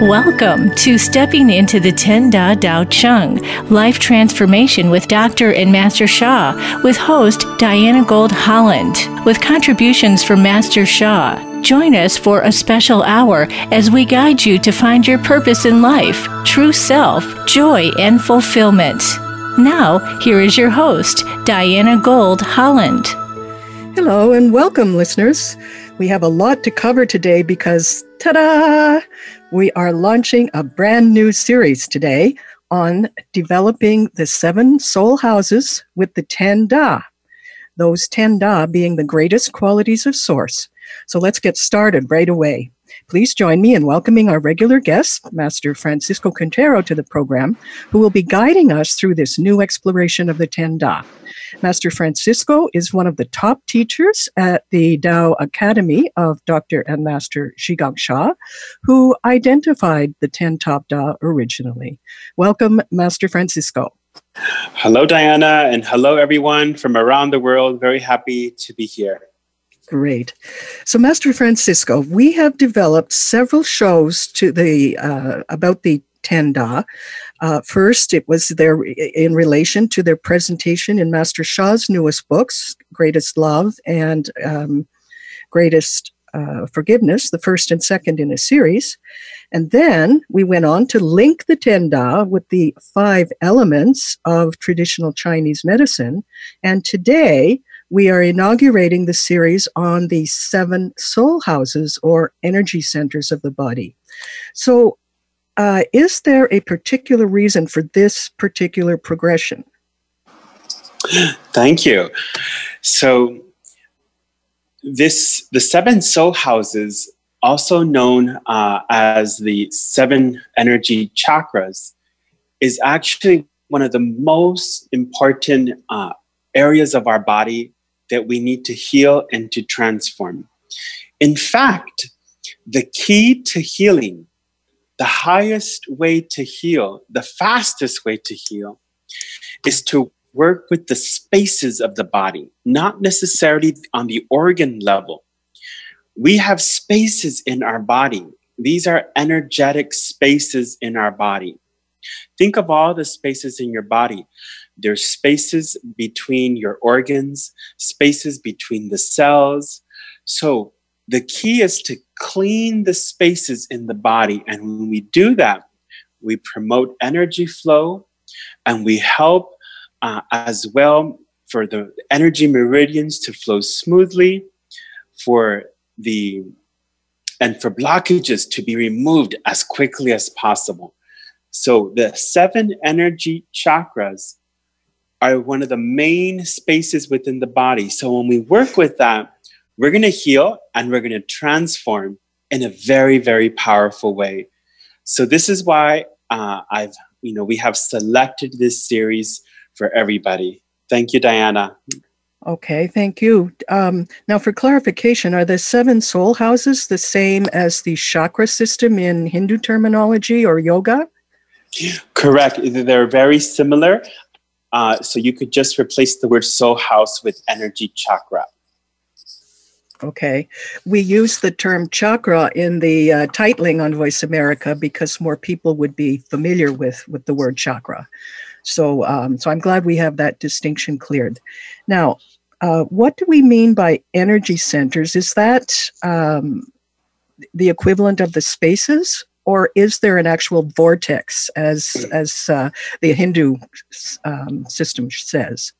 Welcome to Stepping into the Ten Da Tao Chang Life Transformation with Dr. and Master Sha, with host Diana Gold Holland, with contributions from Master Sha. Join us for a special hour as we guide you to find your purpose in life, true self, joy, and fulfillment. Now, here is your host, Diana Gold Holland. Hello and welcome, listeners. We have a lot to cover today because, ta da! We are launching a brand new series today on developing the seven soul houses with the 10 Da. Those 10 Da being the greatest qualities of Source. So let's get started right away. Please join me in welcoming our regular guest, Master Francisco Quintero, to the program, who will be guiding us through this new exploration of the 10 Da. Master Francisco is one of the top teachers at the Tao Academy of Dr. and Master Zhi Gang Sha, who identified the 10 Top Da originally. Welcome, Master Francisco. Hello, Diana, and hello, everyone from around the world. Very happy to be here. Great. So, Master Francisco, we have developed several shows to the uh, about the Ten Da. Uh, first, it was their in relation to their presentation in Master Sha's newest books, Greatest Love and um, Greatest uh, Forgiveness, the first and second in a series. And then we went on to link the Ten Da with the five elements of traditional Chinese medicine. And today, we are inaugurating the series on the seven soul houses or energy centers of the body. So, uh, is there a particular reason for this particular progression? Thank you. So, this the seven soul houses, also known uh, as the seven energy chakras, is actually one of the most important uh, areas of our body that we need to heal and to transform. In fact, the key to healing, the highest way to heal, the fastest way to heal, is to work with the spaces of the body, not necessarily on the organ level. We have spaces in our body. These are energetic spaces in our body. Think of all the spaces in your body. There's spaces between your organs, spaces between the cells. So the key is to clean the spaces in the body. And when we do that, we promote energy flow and we help uh, as well for the energy meridians to flow smoothly, for the and for blockages to be removed as quickly as possible. So the seven energy chakras are one of the main spaces within the body. So when we work with that, we're going to heal and we're going to transform in a very, very powerful way. So this is why uh, I've, you know, we have selected this series for everybody. Thank you, Diana. Okay, thank you. Um, now, for clarification, are the seven soul houses the same as the chakra system in Hindu terminology or yoga? Correct. They're very similar. Uh, so you could just replace the word soul house with energy chakra. Okay. We use the term chakra in the uh, titling on Voice America because more people would be familiar with, with the word chakra. So, um, so I'm glad we have that distinction cleared. Now, uh, what do we mean by energy centers? Is that um, the equivalent of the spaces or is there an actual vortex, as as uh, the Hindu um, system says?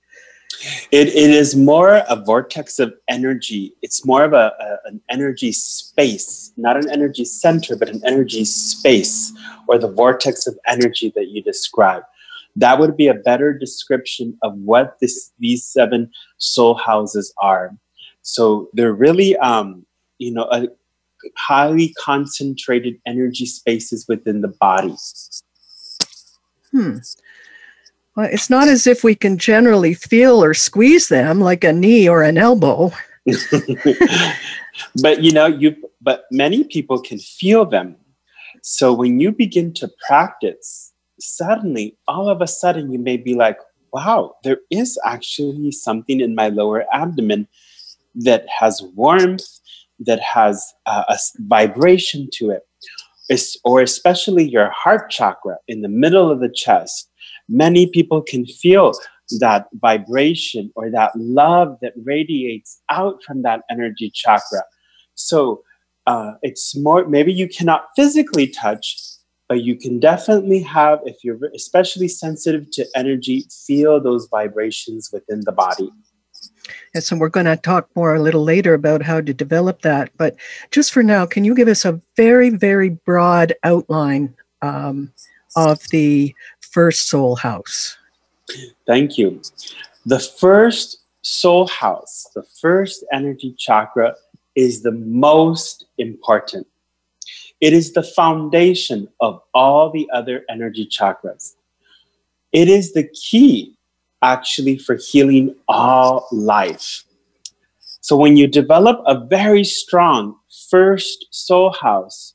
It, it is more a vortex of energy. It's more of a, a, an energy space, not an energy center, but an energy space, or the vortex of energy that you describe. That would be a better description of what this, these seven soul houses are. So they're really, um, you know, a, highly concentrated energy spaces within the body. Hmm. Well, it's not as if we can generally feel or squeeze them like a knee or an elbow. but you know, you but many people can feel them. So when you begin to practice, suddenly, all of a sudden, you may be like, wow, there is actually something in my lower abdomen that has warmth that has a vibration to it. or especially your heart chakra in the middle of the chest, many people can feel that vibration or that love that radiates out from that energy chakra. So uh, it's more, maybe you cannot physically touch, but you can definitely have, if you're especially sensitive to energy, feel those vibrations within the body. Yes, so we're going to talk more a little later about how to develop that. But just for now, can you give us a very, very broad outline um, of the first soul house? Thank you. The first soul house, the first energy chakra, is the most important. It is the foundation of all the other energy chakras. It is the key, actually, for healing all life. So, when you develop a very strong first soul house,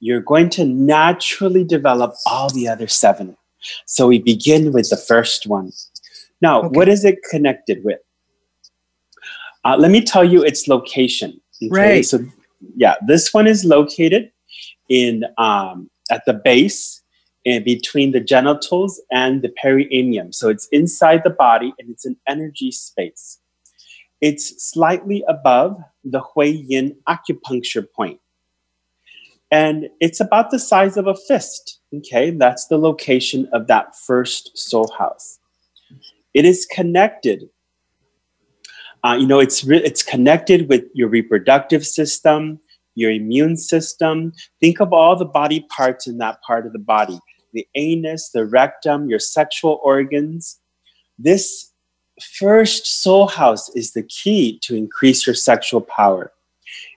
you're going to naturally develop all the other seven. So we begin with the first one. Now, okay. what is it connected with? Uh, let me tell you its location. Okay? Right. So, yeah, this one is located in um, at the base between the genitals and the perineum. So it's inside the body and it's an energy space. It's slightly above the Hui Yin acupuncture point. And it's about the size of a fist. Okay, that's the location of that first soul house. It is connected. Uh, you know, it's re- it's connected with your reproductive system, your immune system. Think of all the body parts in that part of the body: the anus, the rectum, your sexual organs. This first soul house is the key to increase your sexual power.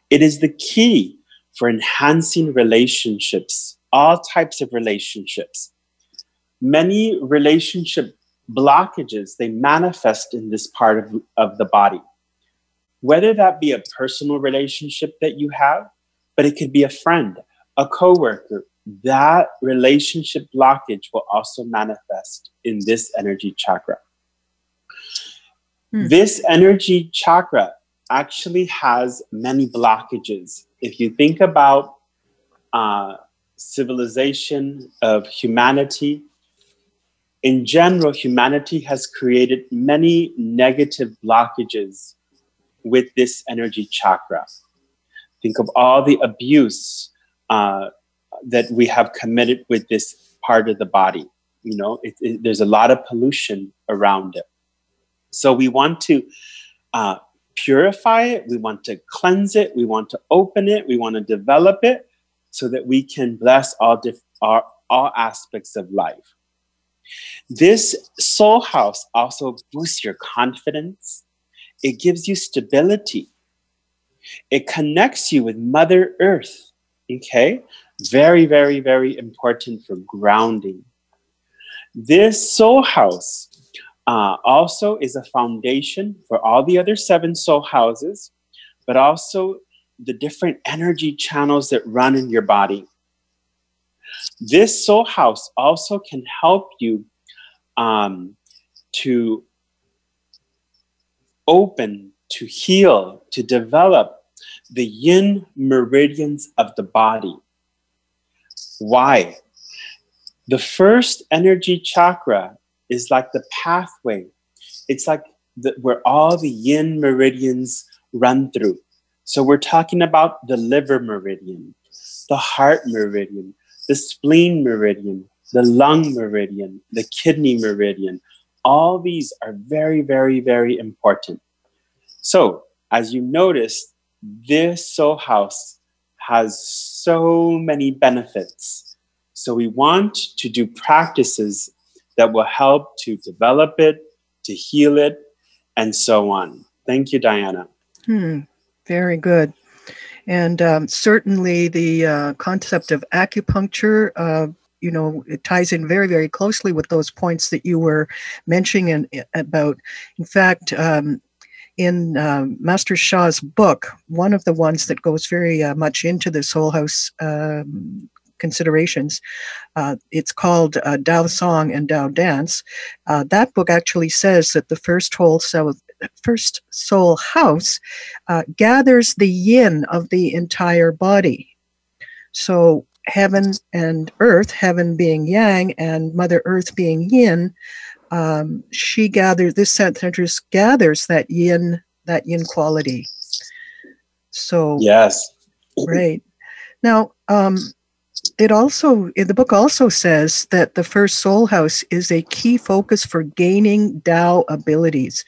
It is the key for enhancing relationships all types of relationships. Many relationship blockages, they manifest in this part of, of the body. Whether that be a personal relationship that you have, but it could be a friend, a coworker, that relationship blockage will also manifest in this energy chakra. Hmm. This energy chakra actually has many blockages. If you think about uh, civilization of humanity. In general, humanity has created many negative blockages with this energy chakra. Think of all the abuse uh, that we have committed with this part of the body. You know, it, it, there's a lot of pollution around it. So we want to uh, purify it, we want to cleanse it, we want to open it, we want to develop it so that we can bless all, diff- all, all aspects of life. This soul house also boosts your confidence. It gives you stability. It connects you with Mother Earth. Okay? Very, very, very important for grounding. This soul house uh, also is a foundation for all the other seven soul houses, but also the different energy channels that run in your body. This soul house also can help you um, to open, to heal, to develop the yin meridians of the body. Why? The first energy chakra is like the pathway. It's like the, where all the yin meridians run through. So we're talking about the liver meridian, the heart meridian, the spleen meridian, the lung meridian, the kidney meridian. All these are very, very, very important. So, as you notice, this soul house has so many benefits. So, we want to do practices that will help to develop it, to heal it, and so on. Thank you, Diana. Hmm. Very good. And um, certainly the uh, concept of acupuncture, uh, you know, it ties in very, very closely with those points that you were mentioning in, about. In fact, um, in uh, Master Sha's book, one of the ones that goes very uh, much into the soul house um, considerations. Uh, it's called uh, Dao Song and Dao Dance. Uh, that book actually says that the first whole cell, first soul house uh, gathers the yin of the entire body. So heaven and earth, heaven being yang and Mother Earth being yin, um, she gathers, this center gathers that yin, that yin quality. So, yes. Right. Now, um, it also, in the book also says that the first soul house is a key focus for gaining Tao abilities.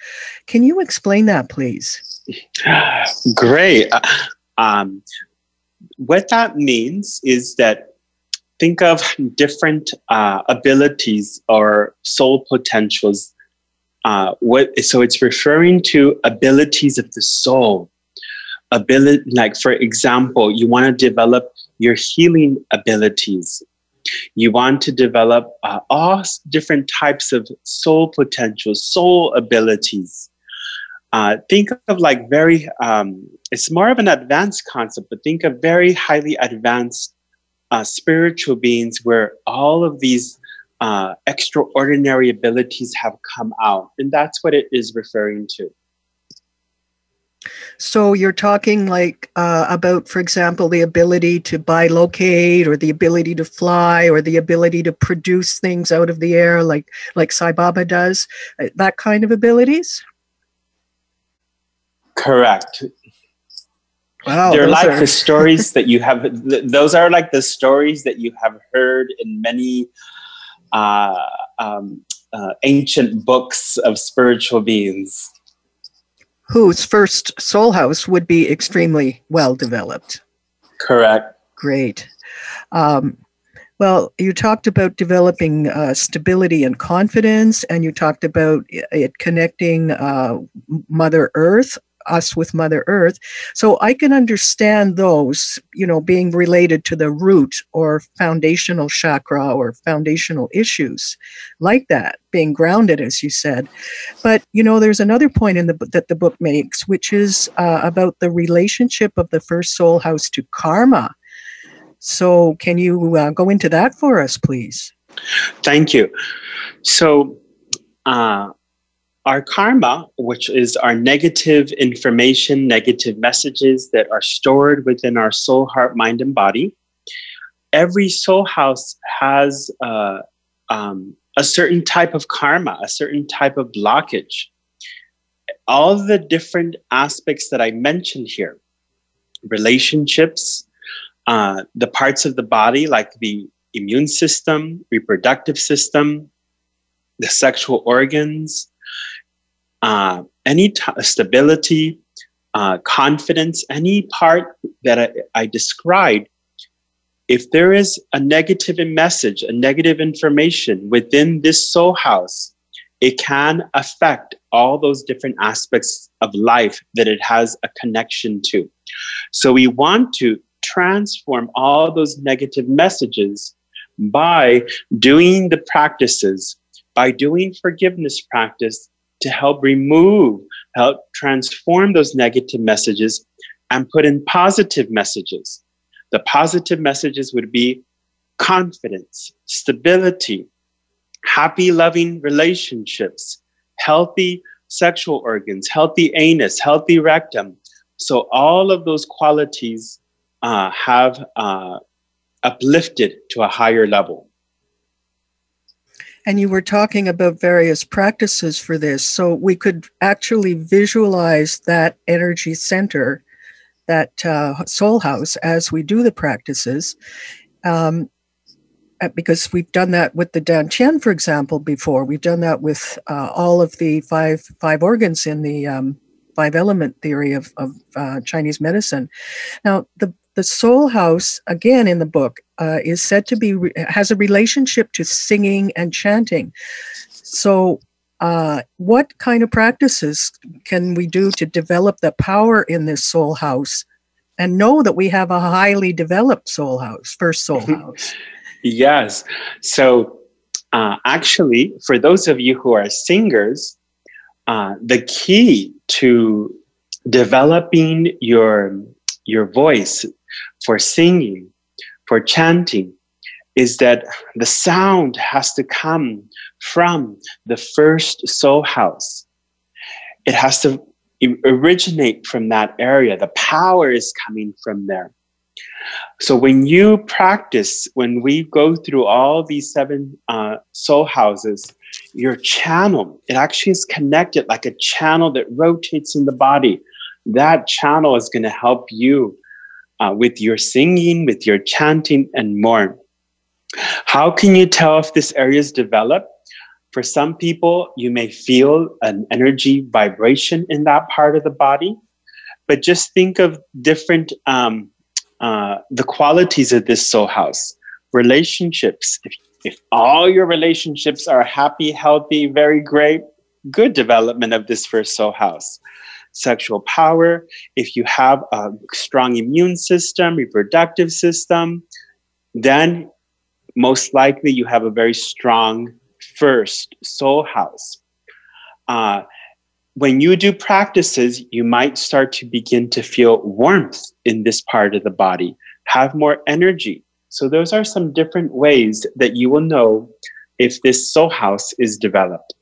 Can you explain that, please? Great. Uh, um, what that means is that think of different uh, abilities or soul potentials. Uh, what, so it's referring to abilities of the soul. Ability, like for example, you want to develop your healing abilities. You want to develop uh, all different types of soul potentials, soul abilities. Uh, think of like very, um, it's more of an advanced concept, but think of very highly advanced uh, spiritual beings where all of these uh, extraordinary abilities have come out. And that's what it is referring to. So you're talking like uh, about, for example, the ability to bilocate, or the ability to fly, or the ability to produce things out of the air, like like Sai Baba does. Uh, that kind of abilities. Correct. Wow, They're like are... the stories that you have, th- those are like the stories that you have heard in many uh, um, uh, ancient books of spiritual beings. Whose first soul house would be extremely well developed. Correct. Great. Um, well, you talked about developing uh, stability and confidence, and you talked about it connecting uh, Mother Earth us with Mother Earth. So I can understand those, you know, being related to the root or foundational chakra or foundational issues like that, being grounded, as you said. But, you know, there's another point in the that the book makes, which is uh, about the relationship of the first soul house to karma. So can you uh, go into that for us, please? Thank you. So, uh, our karma, which is our negative information, negative messages that are stored within our soul, heart, mind, and body, every soul house has uh, um, a certain type of karma, a certain type of blockage. All the different aspects that I mentioned here relationships, uh, the parts of the body like the immune system, reproductive system, the sexual organs, uh, any t- stability, uh, confidence, any part that I, I described, if there is a negative message, a negative information within this soul house, it can affect all those different aspects of life that it has a connection to. So we want to transform all those negative messages by doing the practices, by doing forgiveness practice to help remove, help transform those negative messages and put in positive messages. The positive messages would be confidence, stability, happy, loving relationships, healthy sexual organs, healthy anus, healthy rectum. So, all of those qualities uh, have uh, uplifted to a higher level. And you were talking about various practices for this. So we could actually visualize that energy center, that uh, soul house, as we do the practices. Um, uh, because we've done that with the Dan Qian, for example, before. We've done that with uh, all of the five five organs in the um, five element theory of, of uh, Chinese medicine. Now, the the soul house again in the book uh, is said to be has a relationship to singing and chanting. So uh, what kind of practices can we do to develop the power in this soul house and know that we have a highly developed soul house first soul house? Yes. So uh, actually for those of you who are singers uh, the key to developing your your voice for singing, for chanting, is that the sound has to come from the first soul house. It has to originate from that area. The power is coming from there. So when you practice, when we go through all these seven uh, soul houses, your channel, it actually is connected like a channel that rotates in the body. That channel is going to help you uh, with your singing, with your chanting, and more. How can you tell if this area is developed? For some people, you may feel an energy vibration in that part of the body, but just think of different um, uh, the qualities of this soul house. Relationships. If, if all your relationships are happy, healthy, very great, good development of this first soul house. Sexual power. If you have a strong immune system, reproductive system, then most likely you have a very strong first soul house. Uh, when you do practices, you might start to begin to feel warmth in this part of the body, have more energy. So, those are some different ways that you will know if this soul house is developed.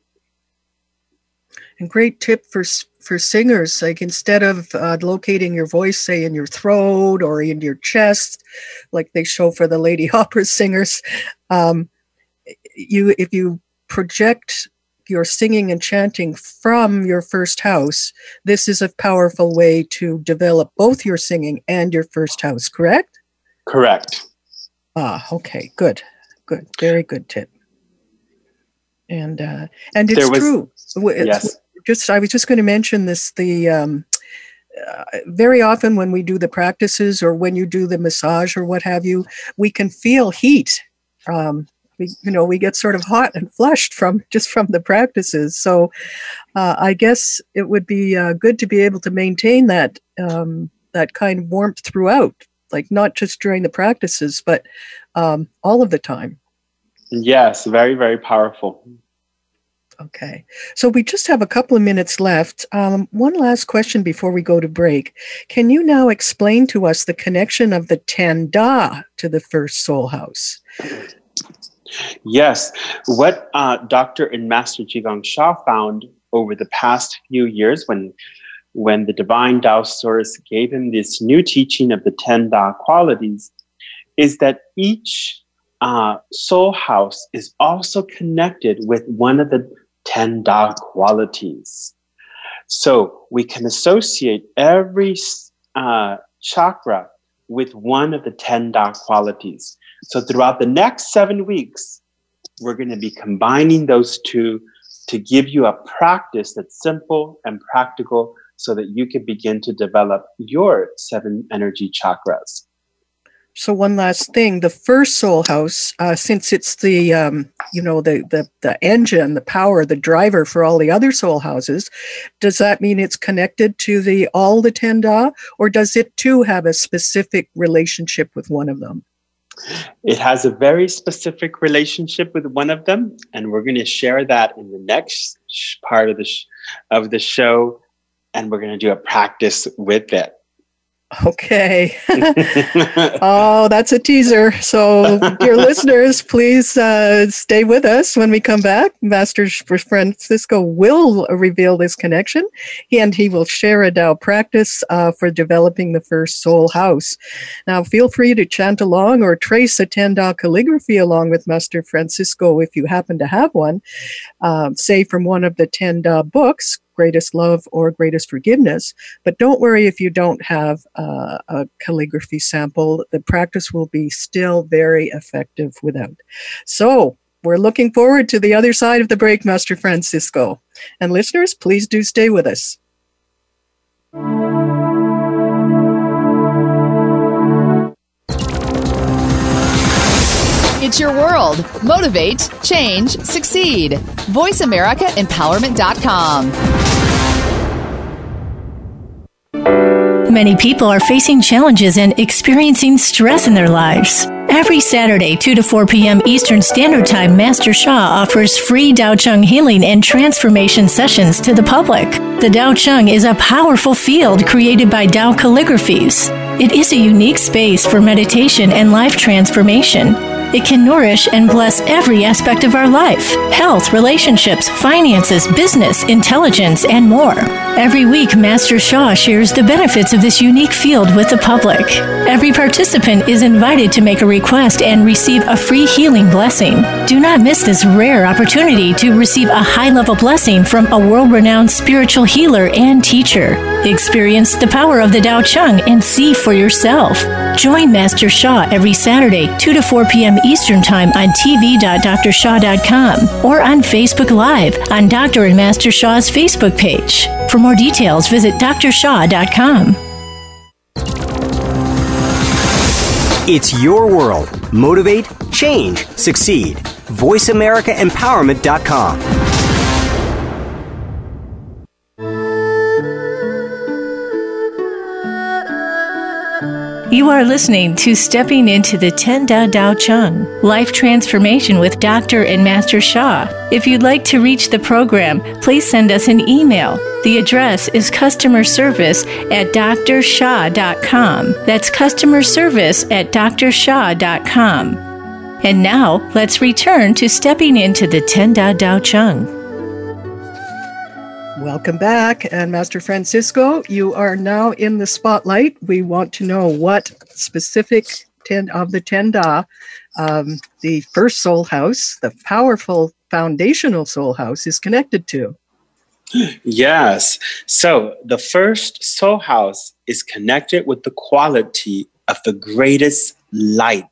And great tip for for singers, like instead of uh, locating your voice, say in your throat or in your chest, like they show for the Lady Opera singers, um, you if you project your singing and chanting from your first house, this is a powerful way to develop both your singing and your first house. Correct? Correct. Ah, okay, good, good, very good tip. And uh, and it's was, true. It's, yes just I was just going to mention this the um, uh, very often when we do the practices or when you do the massage or what have you, we can feel heat. Um, we, you know, we get sort of hot and flushed from just from the practices. So, uh, I guess it would be uh, good to be able to maintain that um, that kind of warmth throughout, like not just during the practices, but um, all of the time. Yes, very very powerful. Okay. So we just have a couple of minutes left. Um, one last question before we go to break. Can you now explain to us the connection of the Ten Da to the first soul house? Yes. What uh, Dr. and Master Zhi Sha found over the past few years when when the divine Tao source gave him this new teaching of the 10 Da qualities is that each uh, soul house is also connected with one of the 10 Da qualities. So we can associate every uh, chakra with one of the 10 Da qualities. So throughout the next seven weeks, we're going to be combining those two to give you a practice that's simple and practical so that you can begin to develop your seven energy chakras. So one last thing, the first soul house, uh, since it's the um, you know the, the the engine, the power, the driver for all the other soul houses, does that mean it's connected to the all the ten da, or does it too have a specific relationship with one of them? It has a very specific relationship with one of them, and we're going to share that in the next part of the sh- of the show, and we're going to do a practice with it. Okay. oh, that's a teaser. So, dear listeners, please uh, stay with us when we come back. Master Francisco will reveal this connection and he will share a Tao practice uh, for developing the first soul house. Now, feel free to chant along or trace a Ten Da calligraphy along with Master Francisco if you happen to have one, um, say from one of the Ten Da books greatest love or greatest forgiveness. But don't worry if you don't have uh, a calligraphy sample. The practice will be still very effective without. So we're looking forward to the other side of the break, Master Francisco. And listeners, please do stay with us. It's your world. Motivate, change, succeed. VoiceAmericaEmpowerment.com. Many people are facing challenges and experiencing stress in their lives. Every Saturday, 2 to 4 p.m. Eastern Standard Time, Master Sha offers free Dao Chang healing and transformation sessions to the public. The Dao Chang is a powerful field created by Dao calligraphies. It is a unique space for meditation and life transformation. It can nourish and bless every aspect of our life health, relationships, finances, business, intelligence, and more. Every week, Master Sha shares the benefits of this unique field with the public. Every participant is invited to make a request and receive a free healing blessing. Do not miss this rare opportunity to receive a high level blessing from a world renowned spiritual healer and teacher. Experience the power of the Tao Chang and see for yourself. Join Master Sha every Saturday, 2 to 4 p.m. Eastern Time on tv.drsha.com or on Facebook Live on Dr. and Master Sha's Facebook page. For more details, visit drsha.com. It's your world. Motivate, change, succeed. VoiceAmericaEmpowerment.com. You are listening to Stepping into the Ten Da Tao Chang Life Transformation with Dr. and Master Sha. If you'd like to reach the program, please send us an email. The address is customer service at drsha.com. That's customer service at drsha.com. And now, let's return to Stepping into the Ten Da Tao Chang. Welcome back. And Master Francisco, you are now in the spotlight. We want to know what specific ten of the ten da, um, the first soul house, the powerful foundational soul house, is connected to. Yes. So the first soul house is connected with the quality of the greatest light.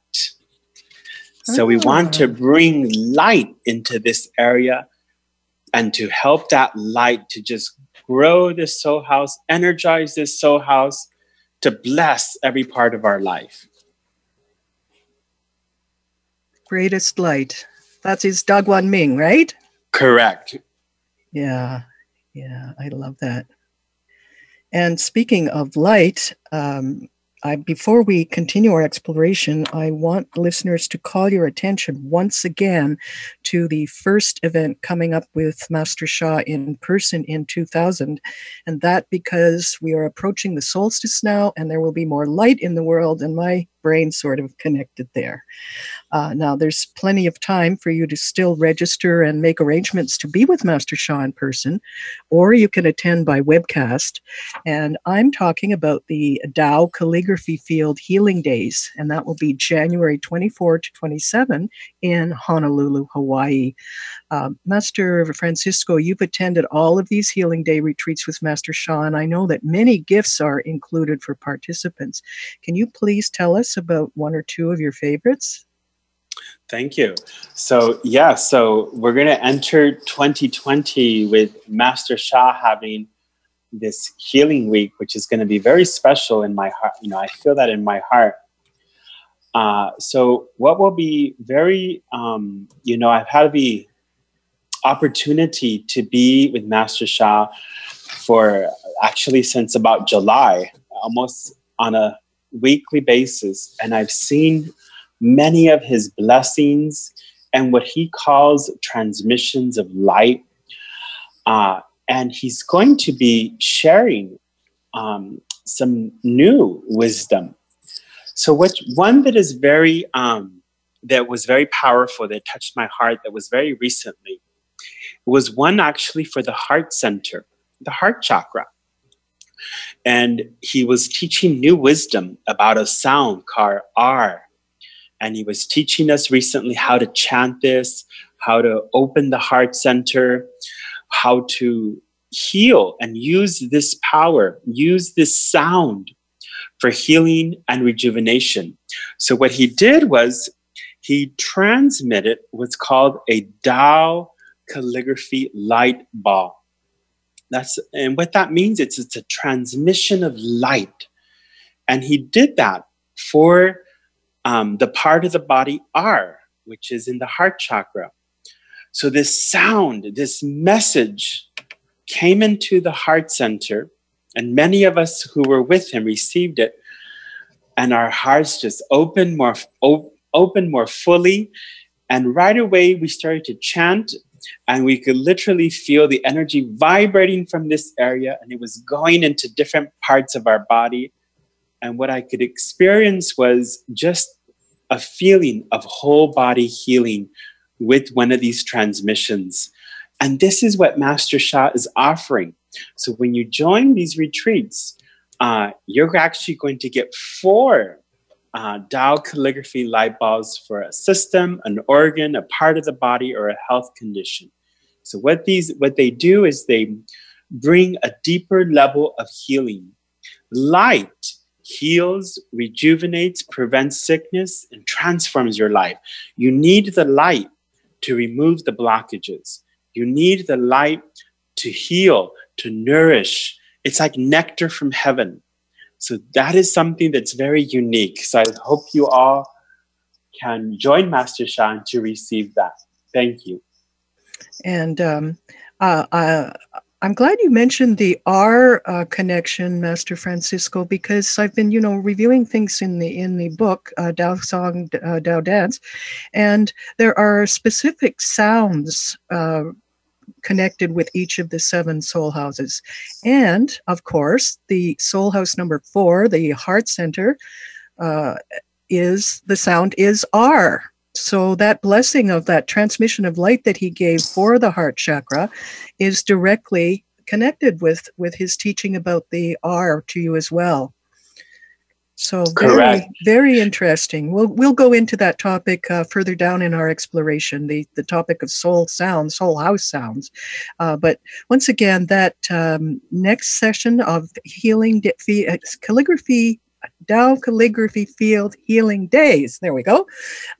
So we want to ah. bring light into this area and to help that light to just grow this soul house, energize this soul house to bless every part of our life. Greatest light. That's his Da Guang Ming, right? Correct. Yeah, yeah, I love that. And speaking of light, um, I, before we continue our exploration, I want listeners to call your attention once again to the first event coming up with Master Sha in person in 2000. And that because we are approaching the solstice now and there will be more light in the world, and my brain sort of connected there. Uh, now, there's plenty of time for you to still register and make arrangements to be with Master Sha in person, or you can attend by webcast. And I'm talking about the Tao Calligraphy Field Healing Days, and that will be January 24 to 27 in Honolulu, Hawaii. Uh, Master Francisco, you've attended all of these Healing Day retreats with Master Sha, and I know that many gifts are included for participants. Can you please tell us about one or two of your favorites? Thank you. So, yeah, so we're going to enter 2020 with Master Sha having this healing week, which is going to be very special in my heart. You know, I feel that in my heart. Uh, so, what will be very, um, you know, I've had the opportunity to be with Master Sha for actually since about July, almost on a weekly basis. And I've seen many of his blessings and what he calls transmissions of light. Uh, and he's going to be sharing um, some new wisdom. So, what one that is very um, that was very powerful, that touched my heart, that was very recently, was one actually for the heart center, the heart chakra. And he was teaching new wisdom about a sound called R and he was teaching us recently how to chant this, how to open the heart center, how to heal and use this power, use this sound for healing and rejuvenation. So, what he did was he transmitted what's called a Tao calligraphy light ball. That's and what that means it's it's a transmission of light. And he did that for um, the part of the body R, which is in the heart chakra. So this sound, this message came into the heart center, and many of us who were with him received it, and our hearts just opened more, op- opened more fully. And right away, we started to chant, and we could literally feel the energy vibrating from this area, and it was going into different parts of our body. And what I could experience was just a feeling of whole body healing with one of these transmissions. And this is what Master Sha is offering. So when you join these retreats, uh, you're actually going to get four uh, Tao calligraphy light balls for a system, an organ, a part of the body, or a health condition. So what these what they do is they bring a deeper level of healing. Light heals, rejuvenates, prevents sickness, and transforms your life. You need the light to remove the blockages. You need the light to heal, to nourish. It's like nectar from heaven. So that is something that's very unique. So I hope you all can join Master Shan to receive that. Thank you. And um, uh, uh, I'm glad you mentioned the R uh, connection, Master Francisco, because I've been, you know, reviewing things in the in the book uh, Dao Song, uh, Dao Dance, and there are specific sounds uh, connected with each of the seven soul houses. And of course, the soul house number four, the heart center, uh, is the sound is R. So that blessing of that transmission of light that he gave for the heart chakra is directly connected with with his teaching about the R to you as well. So very, Correct. very interesting. We'll we'll go into that topic uh, further down in our exploration. The the topic of soul sounds, soul house sounds. Uh, but once again, that um, next session of healing uh, calligraphy Tao Calligraphy Field Healing Days. There we go.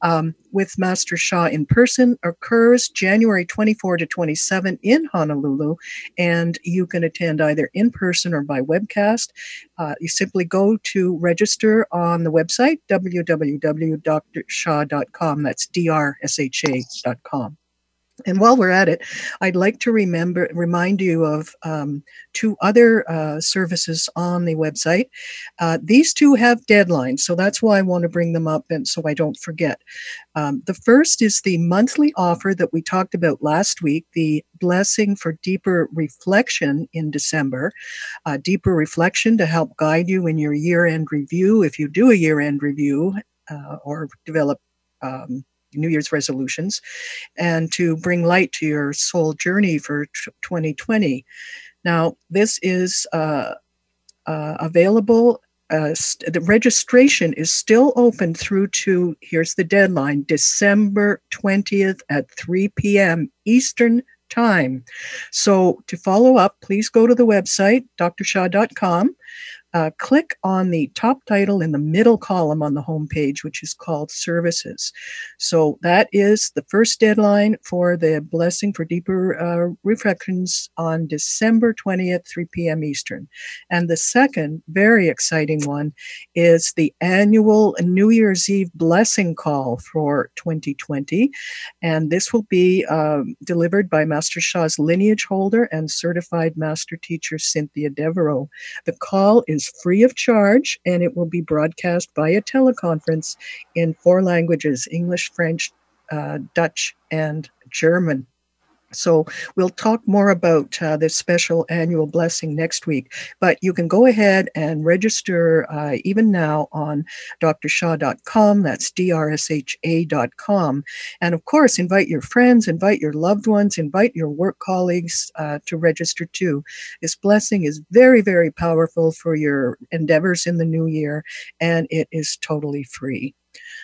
Um, with Master Sha in person occurs January 24 to 27 in Honolulu, and you can attend either in person or by webcast. Uh, you simply go to register on the website www.drsha.com. That's D-R-S-H-A.com. And while we're at it, I'd like to remember remind you of um, two other uh, services on the website. Uh, these two have deadlines, so that's why I want to bring them up, and so I don't forget. Um, the first is the monthly offer that we talked about last week, the blessing for deeper reflection in December. Uh, deeper reflection to help guide you in your year-end review, if you do a year-end review uh, or develop. Um, New Year's resolutions and to bring light to your soul journey for 2020. Now, this is uh, uh, available. Uh, st- the registration is still open through to, here's the deadline, December 20th at 3 p.m. Eastern Time. So to follow up, please go to the website, drsha.com uh, click on the top title in the middle column on the home page, which is called Services. So that is the first deadline for the Blessing for Deeper uh, Reflections on December 20th, 3 p.m. Eastern. And the second, very exciting one, is the annual New Year's Eve Blessing Call for 2020. And this will be um, delivered by Master Sha's lineage holder and certified master teacher Cynthia Devereaux. The call is is free of charge and it will be broadcast via teleconference in four languages English, French, uh, Dutch, and German. So we'll talk more about uh, this special annual blessing next week. But you can go ahead and register uh, even now on drsha.com. That's drsha.com. And of course, invite your friends, invite your loved ones, invite your work colleagues uh, to register too. This blessing is very, very powerful for your endeavors in the new year, and it is totally free.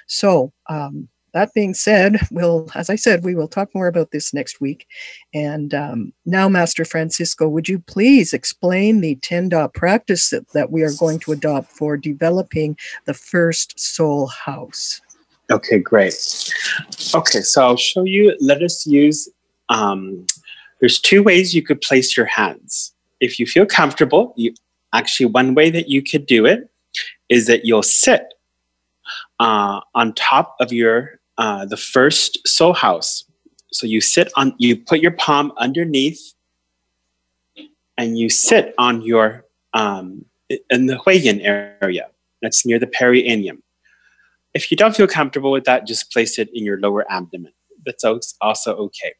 So, um, that being said, we'll, as I said, we will talk more about this next week. And um, now, Master Francisco, would you please explain the 10 Da practice that, that we are going to adopt for developing the first soul house? Okay, great. Okay, so I'll show you. Let us use, um, there's two ways you could place your hands. If you feel comfortable, you actually, one way that you could do it is that you'll sit uh, on top of your uh, the first soul house. So you sit on, you put your palm underneath, and you sit on your um, in the Huiyin area. That's near the perineum. If you don't feel comfortable with that, just place it in your lower abdomen. That's also okay.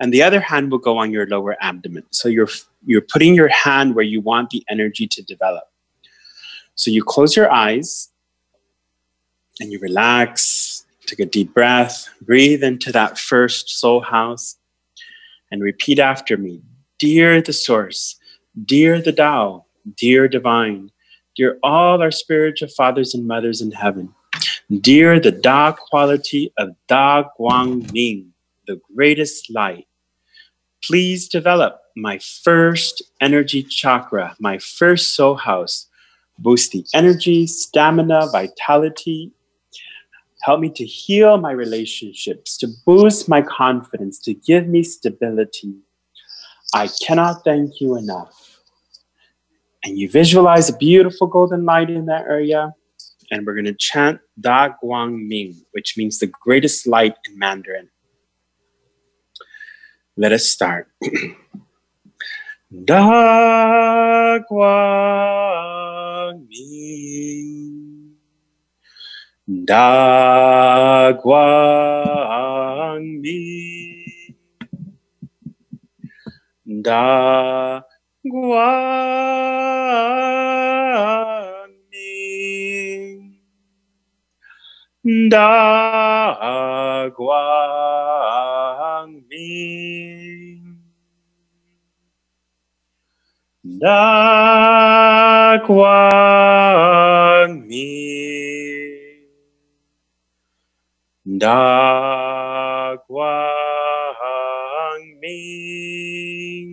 And the other hand will go on your lower abdomen. So you're you're putting your hand where you want the energy to develop. So you close your eyes and you relax Take a deep breath, breathe into that first soul house, and repeat after me Dear the Source, dear the Tao, dear Divine, dear all our spiritual fathers and mothers in heaven, dear the Da quality of Da Guang Ming, the greatest light, please develop my first energy chakra, my first soul house. Boost the energy, stamina, vitality. Help me to heal my relationships, to boost my confidence, to give me stability. I cannot thank you enough. And you visualize a beautiful golden light in that area. And we're going to chant Da Guang Ming, which means the greatest light in Mandarin. Let us start. Da Guang Ming. Da Guang Ming. Da Guang Ming. Da Guang Ming. Da Guang Ming. Da Guang Ming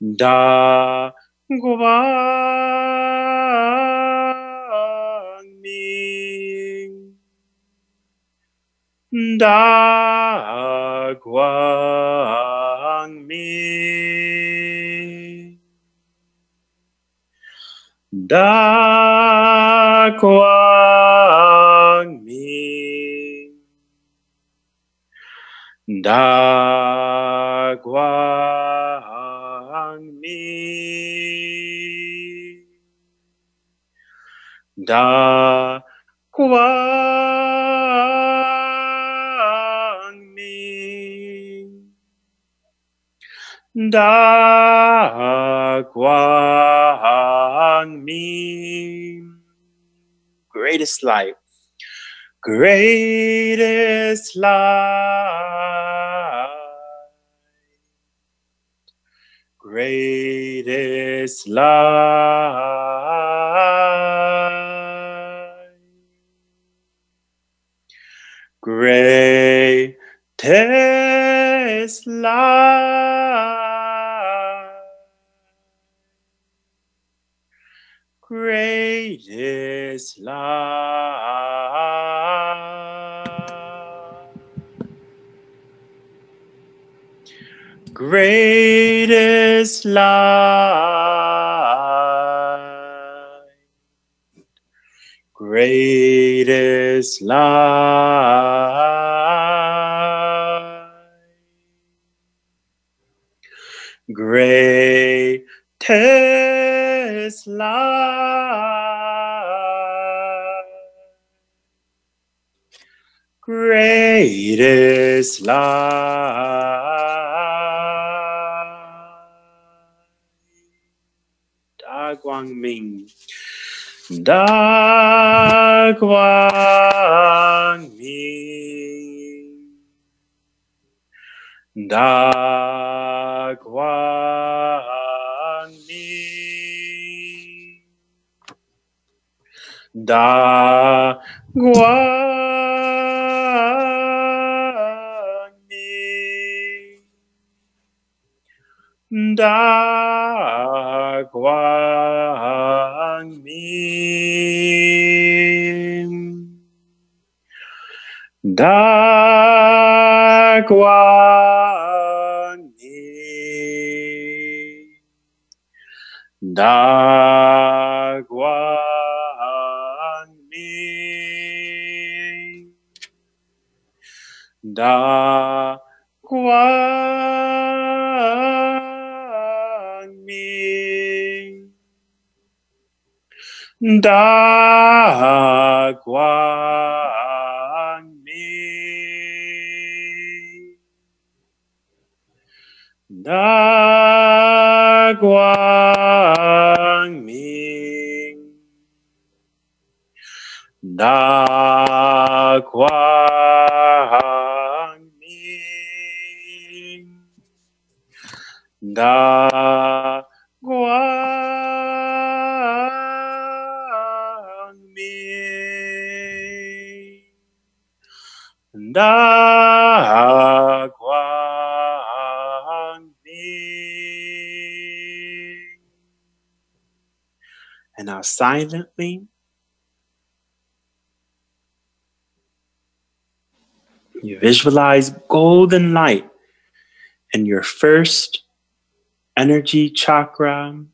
Da Guang Ming Da Guang Ming Da Guang Da Guang Ming. Da Guang Ming. Da Guang Ming. Greatest light. Greatest light. Great is greatest Great is love, Great is. Great Greatest light. greatest light. greatest light. greatest light. Guang Ming. Da Guang Ming. Da Guang Ming. Da Guang. Da Dagwani. Dagwani. Dagwani. Dagwani. And now silently You visualize golden light in your first energy chakra.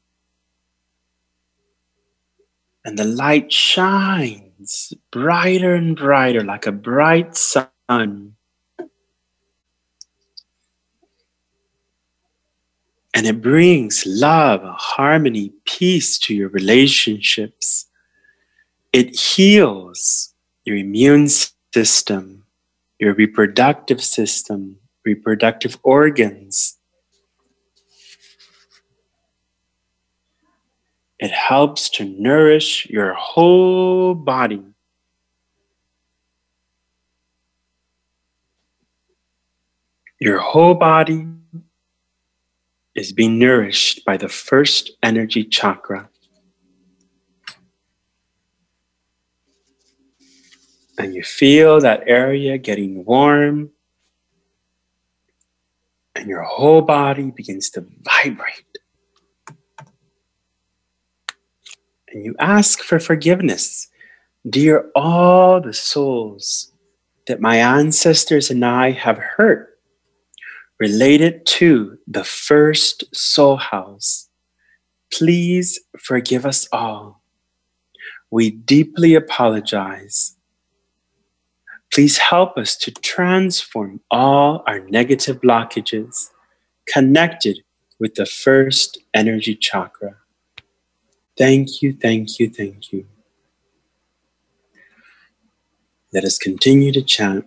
And the light shines brighter and brighter like a bright sun. And it brings love, harmony, peace to your relationships. It heals your immune system your reproductive system, reproductive organs. It helps to nourish your whole body. Your whole body is being nourished by the first energy chakra. And you feel that area getting warm, and your whole body begins to vibrate. And you ask for forgiveness. Dear all the souls that my ancestors and I have hurt related to the first soul house, please forgive us all. We deeply apologize Please help us to transform all our negative blockages connected with the first energy chakra. Thank you, thank you, thank you. Let us continue to chant.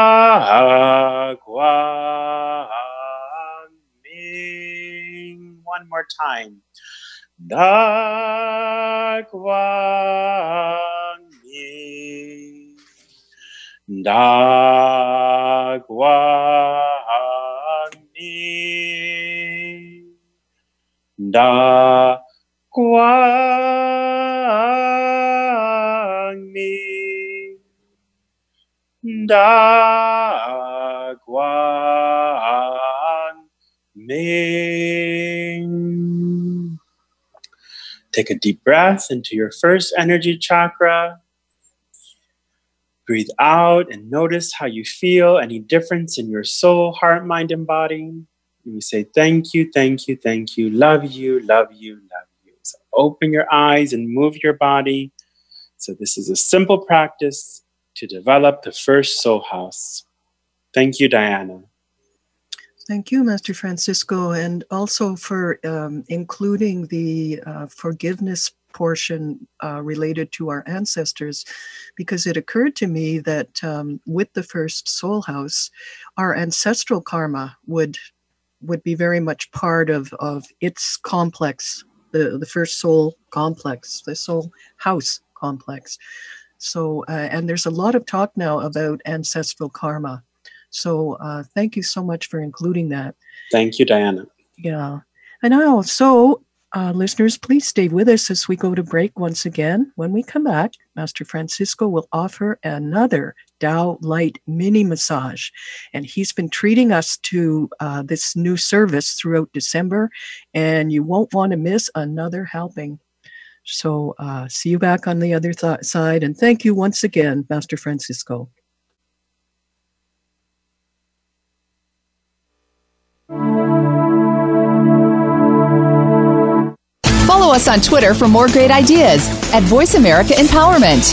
one time. Da guami da guami da quang mi da quang take a deep breath into your first energy chakra breathe out and notice how you feel any difference in your soul heart mind and body and we say, Thank you, thank you, thank you, love you, love you, love you. So open your eyes and move your body. So, this is a simple practice to develop the first soul house. Thank you, Diana. Thank you, Master Francisco, and also for um, including the uh, forgiveness portion uh, related to our ancestors, because it occurred to me that um, with the first soul house, our ancestral karma would would be very much part of, of its complex, the, the first soul complex, the soul house complex. So, uh, and there's a lot of talk now about ancestral karma. So, uh, thank you so much for including that. Thank you, Diana. Yeah. And now, so uh, listeners, please stay with us as we go to break once again. When we come back, Master Francisco will offer another Tao Light mini massage. And he's been treating us to uh, this new service throughout December, and you won't want to miss another helping. So, uh, see you back on the other th- side. And thank you once again, Master Francisco. Follow us on Twitter for more great ideas at Voice America Empowerment.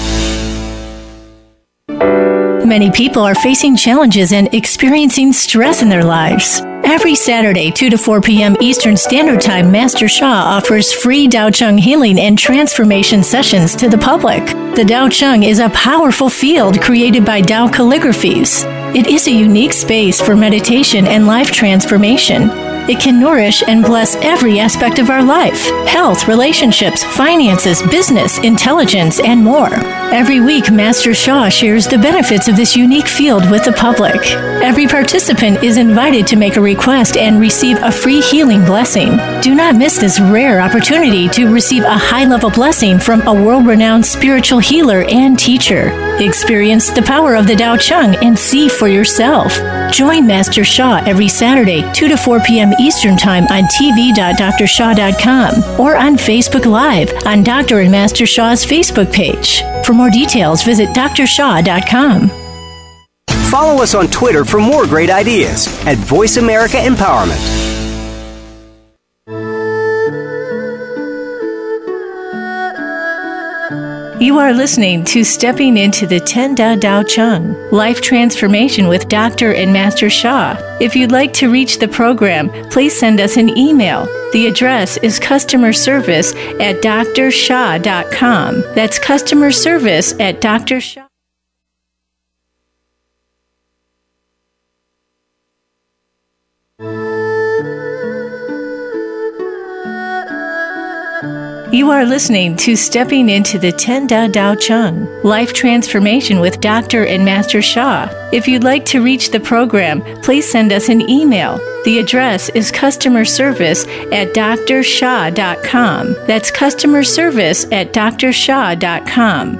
Many people are facing challenges and experiencing stress in their lives. Every Saturday, 2 to 4 p.m. Eastern Standard Time, Master Sha offers free Dao Chang healing and transformation sessions to the public. The Dao Chang is a powerful field created by Dao calligraphies. It is a unique space for meditation and life transformation. It can nourish and bless every aspect of our life health, relationships, finances, business, intelligence, and more. Every week, Master Sha shares the benefits of this unique field with the public. Every participant is invited to make a request and receive a free healing blessing. Do not miss this rare opportunity to receive a high level blessing from a world renowned spiritual healer and teacher. Experience the power of the Dao Chang and see for yourself. Join Master Sha every Saturday, 2 to 4 p.m. Eastern Time on tv.drsha.com or on Facebook Live on Dr. and Master Sha's Facebook page. For more details, visit drsha.com. Follow us on Twitter for more great ideas at Voice America Empowerment. You are listening to Stepping into the Ten Da Dao Chang Life Transformation with Dr. and Master Sha. If you'd like to reach the program, please send us an email. The address is customer service at drsha.com. That's customer service at drsha. You are listening to Stepping into the Ten Da Dao Chang Life Transformation with Dr. and Master Sha. If you'd like to reach the program, please send us an email. The address is customer service at drsha.com. That's customer service at drsha.com.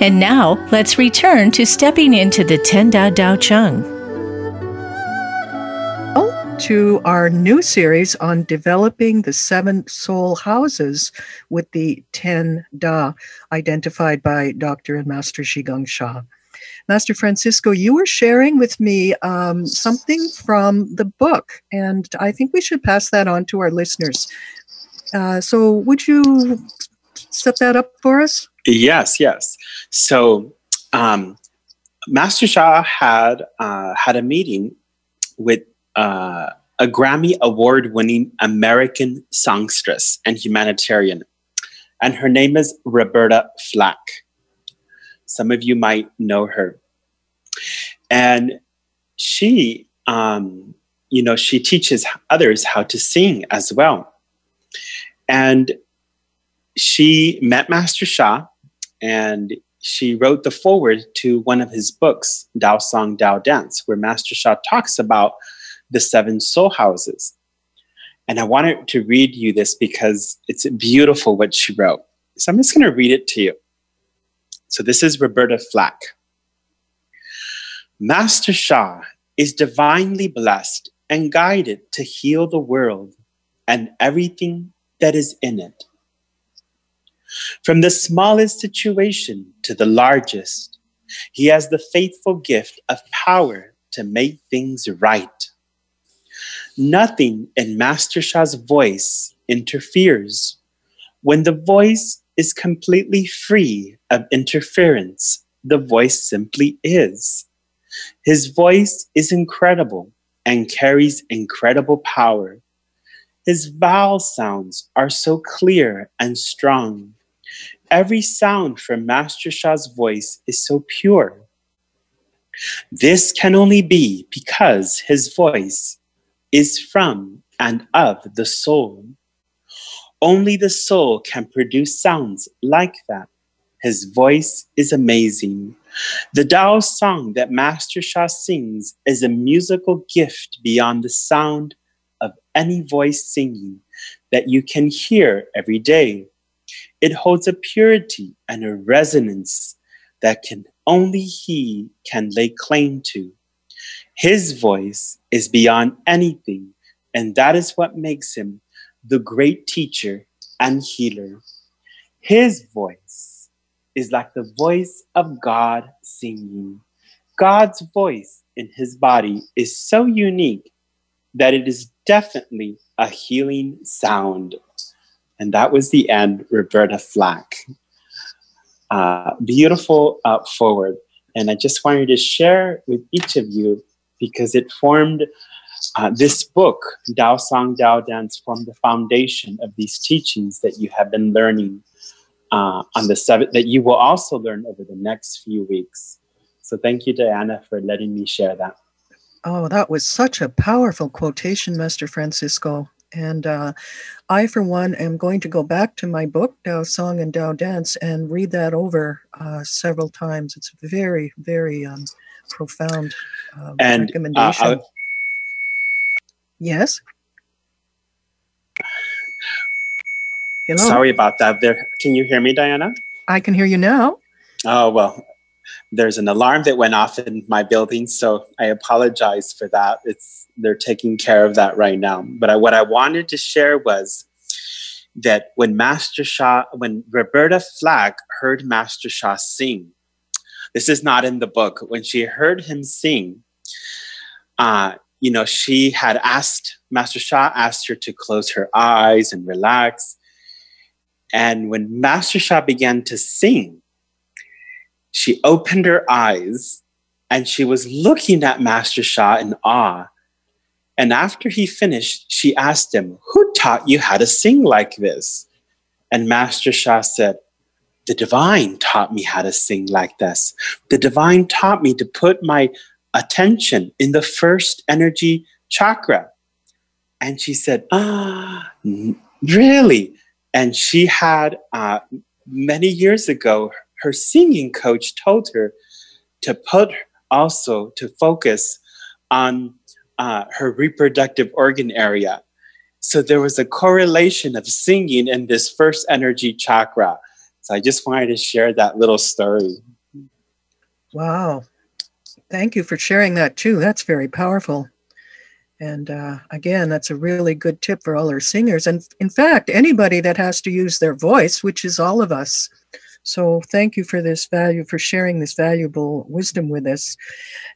And now, let's return to Stepping into the Ten Da Dao Chang to our new series on developing the seven soul houses with the 10 Da identified by Dr. and Master Zhigang Sha. Master Francisco, you were sharing with me um, something from the book, and I think we should pass that on to our listeners. Uh, so, would you set that up for us? Yes, yes. So, um, Master Sha had uh, had a meeting with uh, a Grammy Award winning American songstress and humanitarian. And her name is Roberta Flack. Some of you might know her. And she, um, you know, she teaches others how to sing as well. And she met Master Sha and she wrote the foreword to one of his books, Dao Song, Dao Dance, where Master Sha talks about the seven soul houses. And I wanted to read you this because it's beautiful what she wrote. So I'm just going to read it to you. So this is Roberta Flack. Master Sha is divinely blessed and guided to heal the world and everything that is in it. From the smallest situation to the largest, he has the faithful gift of power to make things right. Nothing in Master Sha's voice interferes. When the voice is completely free of interference, the voice simply is. His voice is incredible and carries incredible power. His vowel sounds are so clear and strong. Every sound from Master Sha's voice is so pure. This can only be because his voice is from and of the soul. Only the soul can produce sounds like that. His voice is amazing. The Tao song that Master Sha sings is a musical gift beyond the sound of any voice singing that you can hear every day. It holds a purity and a resonance that can only he can lay claim to. His voice is beyond anything, and that is what makes him the great teacher and healer. His voice is like the voice of God singing. God's voice in his body is so unique that it is definitely a healing sound. And that was the end, Roberta Flack. Uh, beautiful uh, foreword. And I just wanted to share with each of you because it formed uh, this book, Dao Song Dao Dance, formed the foundation of these teachings that you have been learning uh, on the seventh, that you will also learn over the next few weeks. So thank you, Diana, for letting me share that. Oh, that was such a powerful quotation, Master Francisco. And uh, I, for one, am going to go back to my book, Dao Song and Dao Dance, and read that over uh, several times. It's very, very um, profound uh, and, uh, recommendation. yes. Hello. Sorry about that. There, can you hear me, Diana? I can hear you now. Oh well, there's an alarm that went off in my building, so I apologize for that. It's they're taking care of that right now. But I, what I wanted to share was that when Master Sha, when Roberta Flack heard Master Sha sing, this is not in the book. When she heard him sing, uh, you know, she had asked Master Sha asked her to close her eyes and relax. And when Master Sha began to sing, she opened her eyes and she was looking at Master Sha in awe. And after he finished, she asked him, Who taught you how to sing like this? And Master Sha said, The divine taught me how to sing like this. The divine taught me to put my attention in the first energy chakra. And she said, Ah, really? And she had, uh, many years ago, her singing coach told her to put also to focus on uh, her reproductive organ area. So there was a correlation of singing in this first energy chakra. So I just wanted to share that little story. Wow. Thank you for sharing that too. That's very powerful. And uh, again, that's a really good tip for all our singers. And in fact, anybody that has to use their voice, which is all of us. So thank you for this value, for sharing this valuable wisdom with us.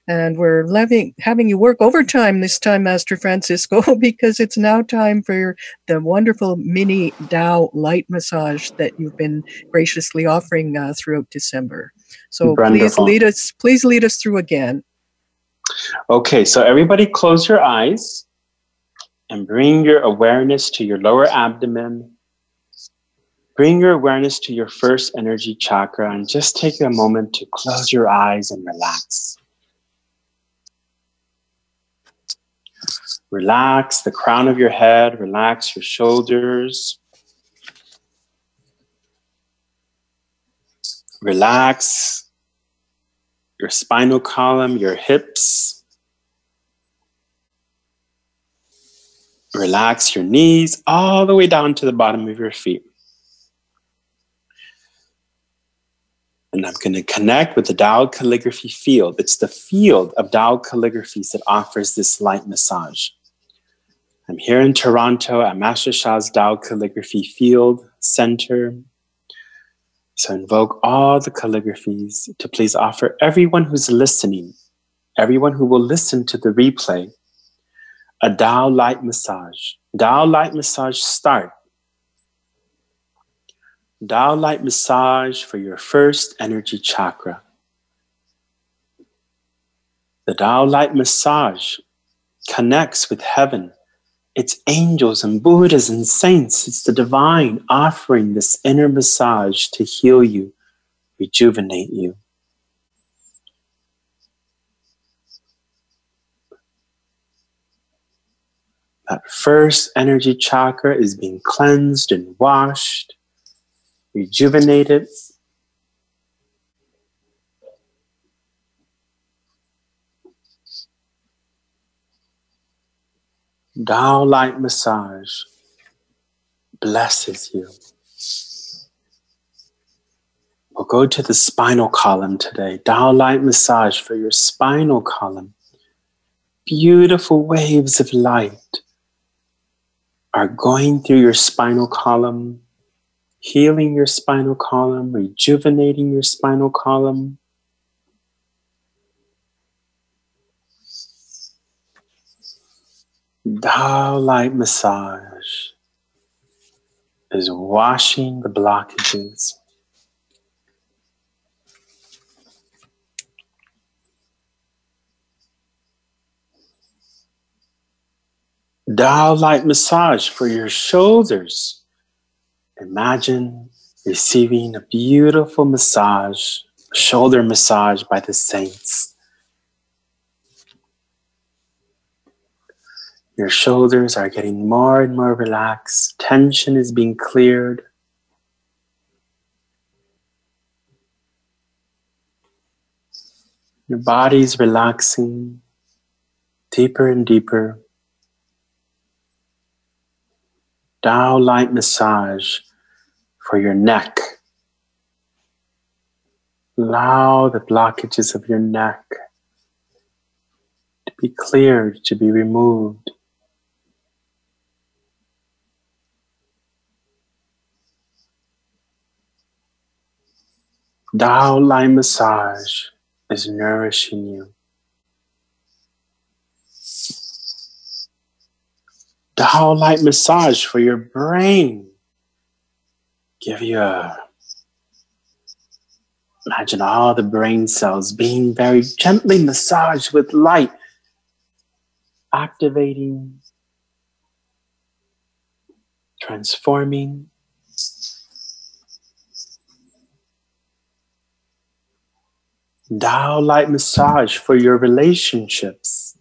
And we're loving, having you work overtime this time, Master Francisco, because it's now time for the wonderful mini Dao light massage that you've been graciously offering uh, throughout December. So Wonderful. please lead us, please lead us through again. Okay, so everybody close your eyes and bring your awareness to your lower abdomen Bring your awareness to your first energy chakra and just take a moment to close your eyes and relax. Relax the crown of your head, relax your shoulders. Relax your spinal column, your hips. Relax your knees all the way down to the bottom of your feet. And I'm going to connect with the Tao calligraphy field. It's the field of Tao calligraphies that offers this light massage. I'm here in Toronto at Master Sha's Tao Calligraphy Field Center. So invoke all the calligraphies to please offer everyone who's listening, everyone who will listen to the replay, a Tao light massage. Tao light massage start Tao light massage for your first energy chakra. The Tao light massage connects with heaven. It's angels and Buddhas and saints. It's the divine offering this inner massage to heal you, rejuvenate you. That first energy chakra is being cleansed and washed rejuvenated. Tao light massage blesses you. We'll go to the spinal column today. Tao light massage for your spinal column. Beautiful waves of light are going through your spinal column healing your spinal column, rejuvenating your spinal column. Tao light massage is washing the blockages. Tao light massage for your shoulders. Imagine receiving a beautiful massage, shoulder massage by the saints. Your shoulders are getting more and more relaxed. Tension is being cleared. Your body is relaxing deeper and deeper. Tao light massage for your neck. Allow the blockages of your neck to be cleared, to be removed. Tao light massage is nourishing you. Tao light massage for your brain. Give you a imagine all the brain cells being very gently massaged with light, activating, transforming. Tao light massage for your relationships.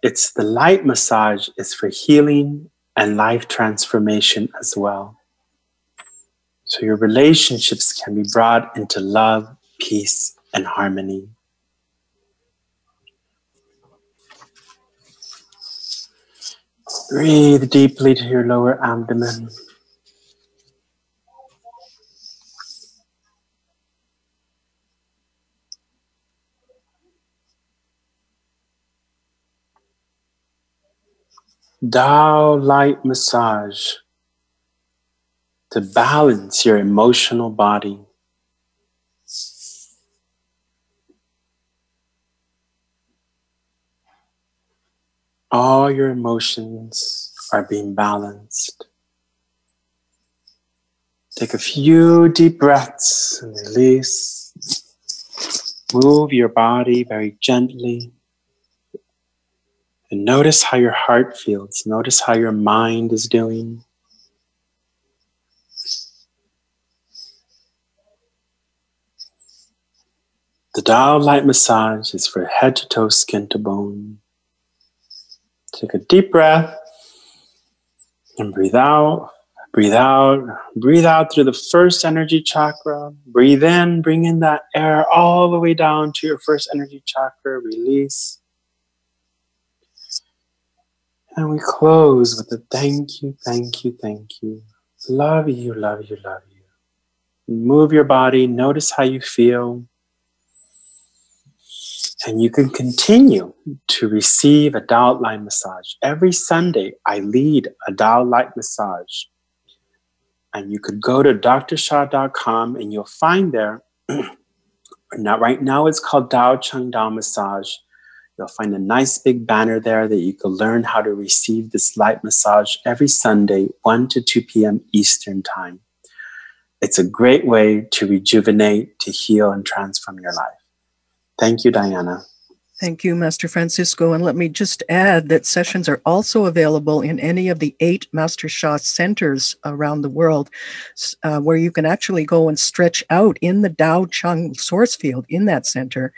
It's the light massage is for healing and life transformation as well. So your relationships can be brought into love, peace, and harmony. Breathe deeply to your lower abdomen. Tao light massage to balance your emotional body. All your emotions are being balanced. Take a few deep breaths and release. Move your body very gently. And notice how your heart feels. Notice how your mind is doing. The Tao light massage is for head to toe, skin to bone. Take a deep breath and breathe out. Breathe out. Breathe out through the first energy chakra. Breathe in. Bring in that air all the way down to your first energy chakra. Release. And we close with a thank you, thank you, thank you. Love you, love you, love you. Move your body, notice how you feel. And you can continue to receive a Tao light massage. Every Sunday, I lead a Tao light massage. And you could go to drsha.com and you'll find there, now, right now it's called Dao Chang Dao Massage. You'll find a nice big banner there that you can learn how to receive this light massage every Sunday, 1 to 2 p.m. Eastern Time. It's a great way to rejuvenate, to heal, and transform your life. Thank you, Diana. Thank you, Master Francisco. And let me just add that sessions are also available in any of the eight Master Sha centers around the world, uh, where you can actually go and stretch out in the Dao Chang source field in that center,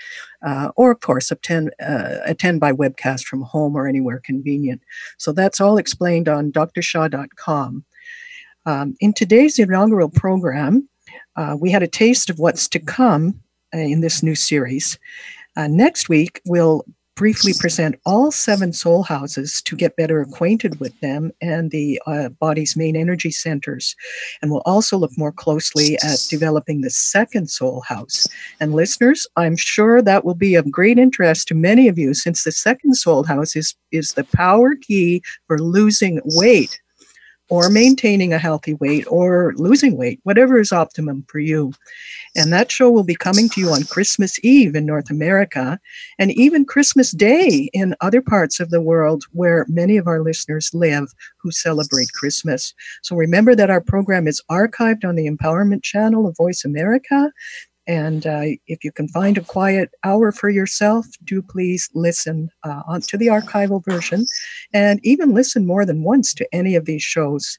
uh, or of course attend uh, attend by webcast from home or anywhere convenient. So that's all explained on drsha.com. Um, in today's inaugural program, uh, we had a taste of what's to come in this new series. Uh, next week, we'll briefly present all seven soul houses to get better acquainted with them and the uh, body's main energy centers. And we'll also look more closely at developing the second soul house. And listeners, I'm sure that will be of great interest to many of you since the second soul house is, is the power key for losing weight or maintaining a healthy weight or losing weight, whatever is optimum for you. And that show will be coming to you on Christmas Eve in North America and even Christmas Day in other parts of the world where many of our listeners live who celebrate Christmas. So remember that our program is archived on the Empowerment Channel of Voice America And uh, if you can find a quiet hour for yourself, do please listen uh, to the archival version and even listen more than once to any of these shows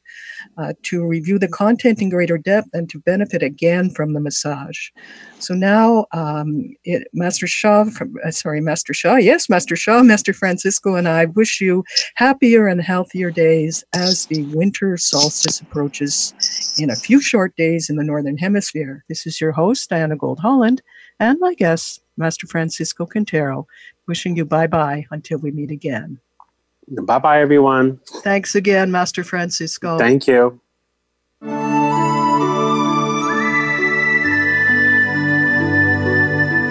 uh, to review the content in greater depth and to benefit again from the massage. So now, um, it, Master Sha, from, uh, sorry, Master Sha, yes, Master Sha, Master Francisco, and I wish you happier and healthier days as the winter solstice approaches in a few short days in the Northern Hemisphere. This is your host, Diana Gold Holland, and my guest, Master Francisco Quintero, wishing you bye bye until we meet again. Bye bye, everyone. Thanks again, Master Francisco. Thank you.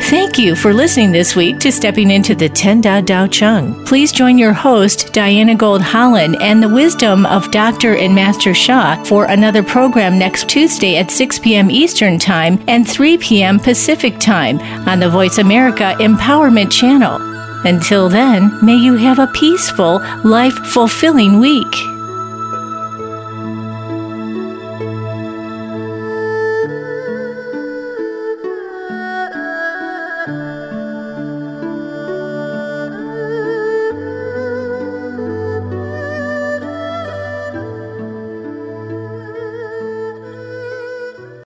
Thank you for listening this week to Stepping into the Ten Da Dao Chang. Please join your host, Diana Gold Holland, and the wisdom of Dr. and Master Sha for another program next Tuesday at 6 p.m. Eastern Time and 3 p.m. Pacific Time on the Voice America Empowerment Channel. Until then, may you have a peaceful, life fulfilling week.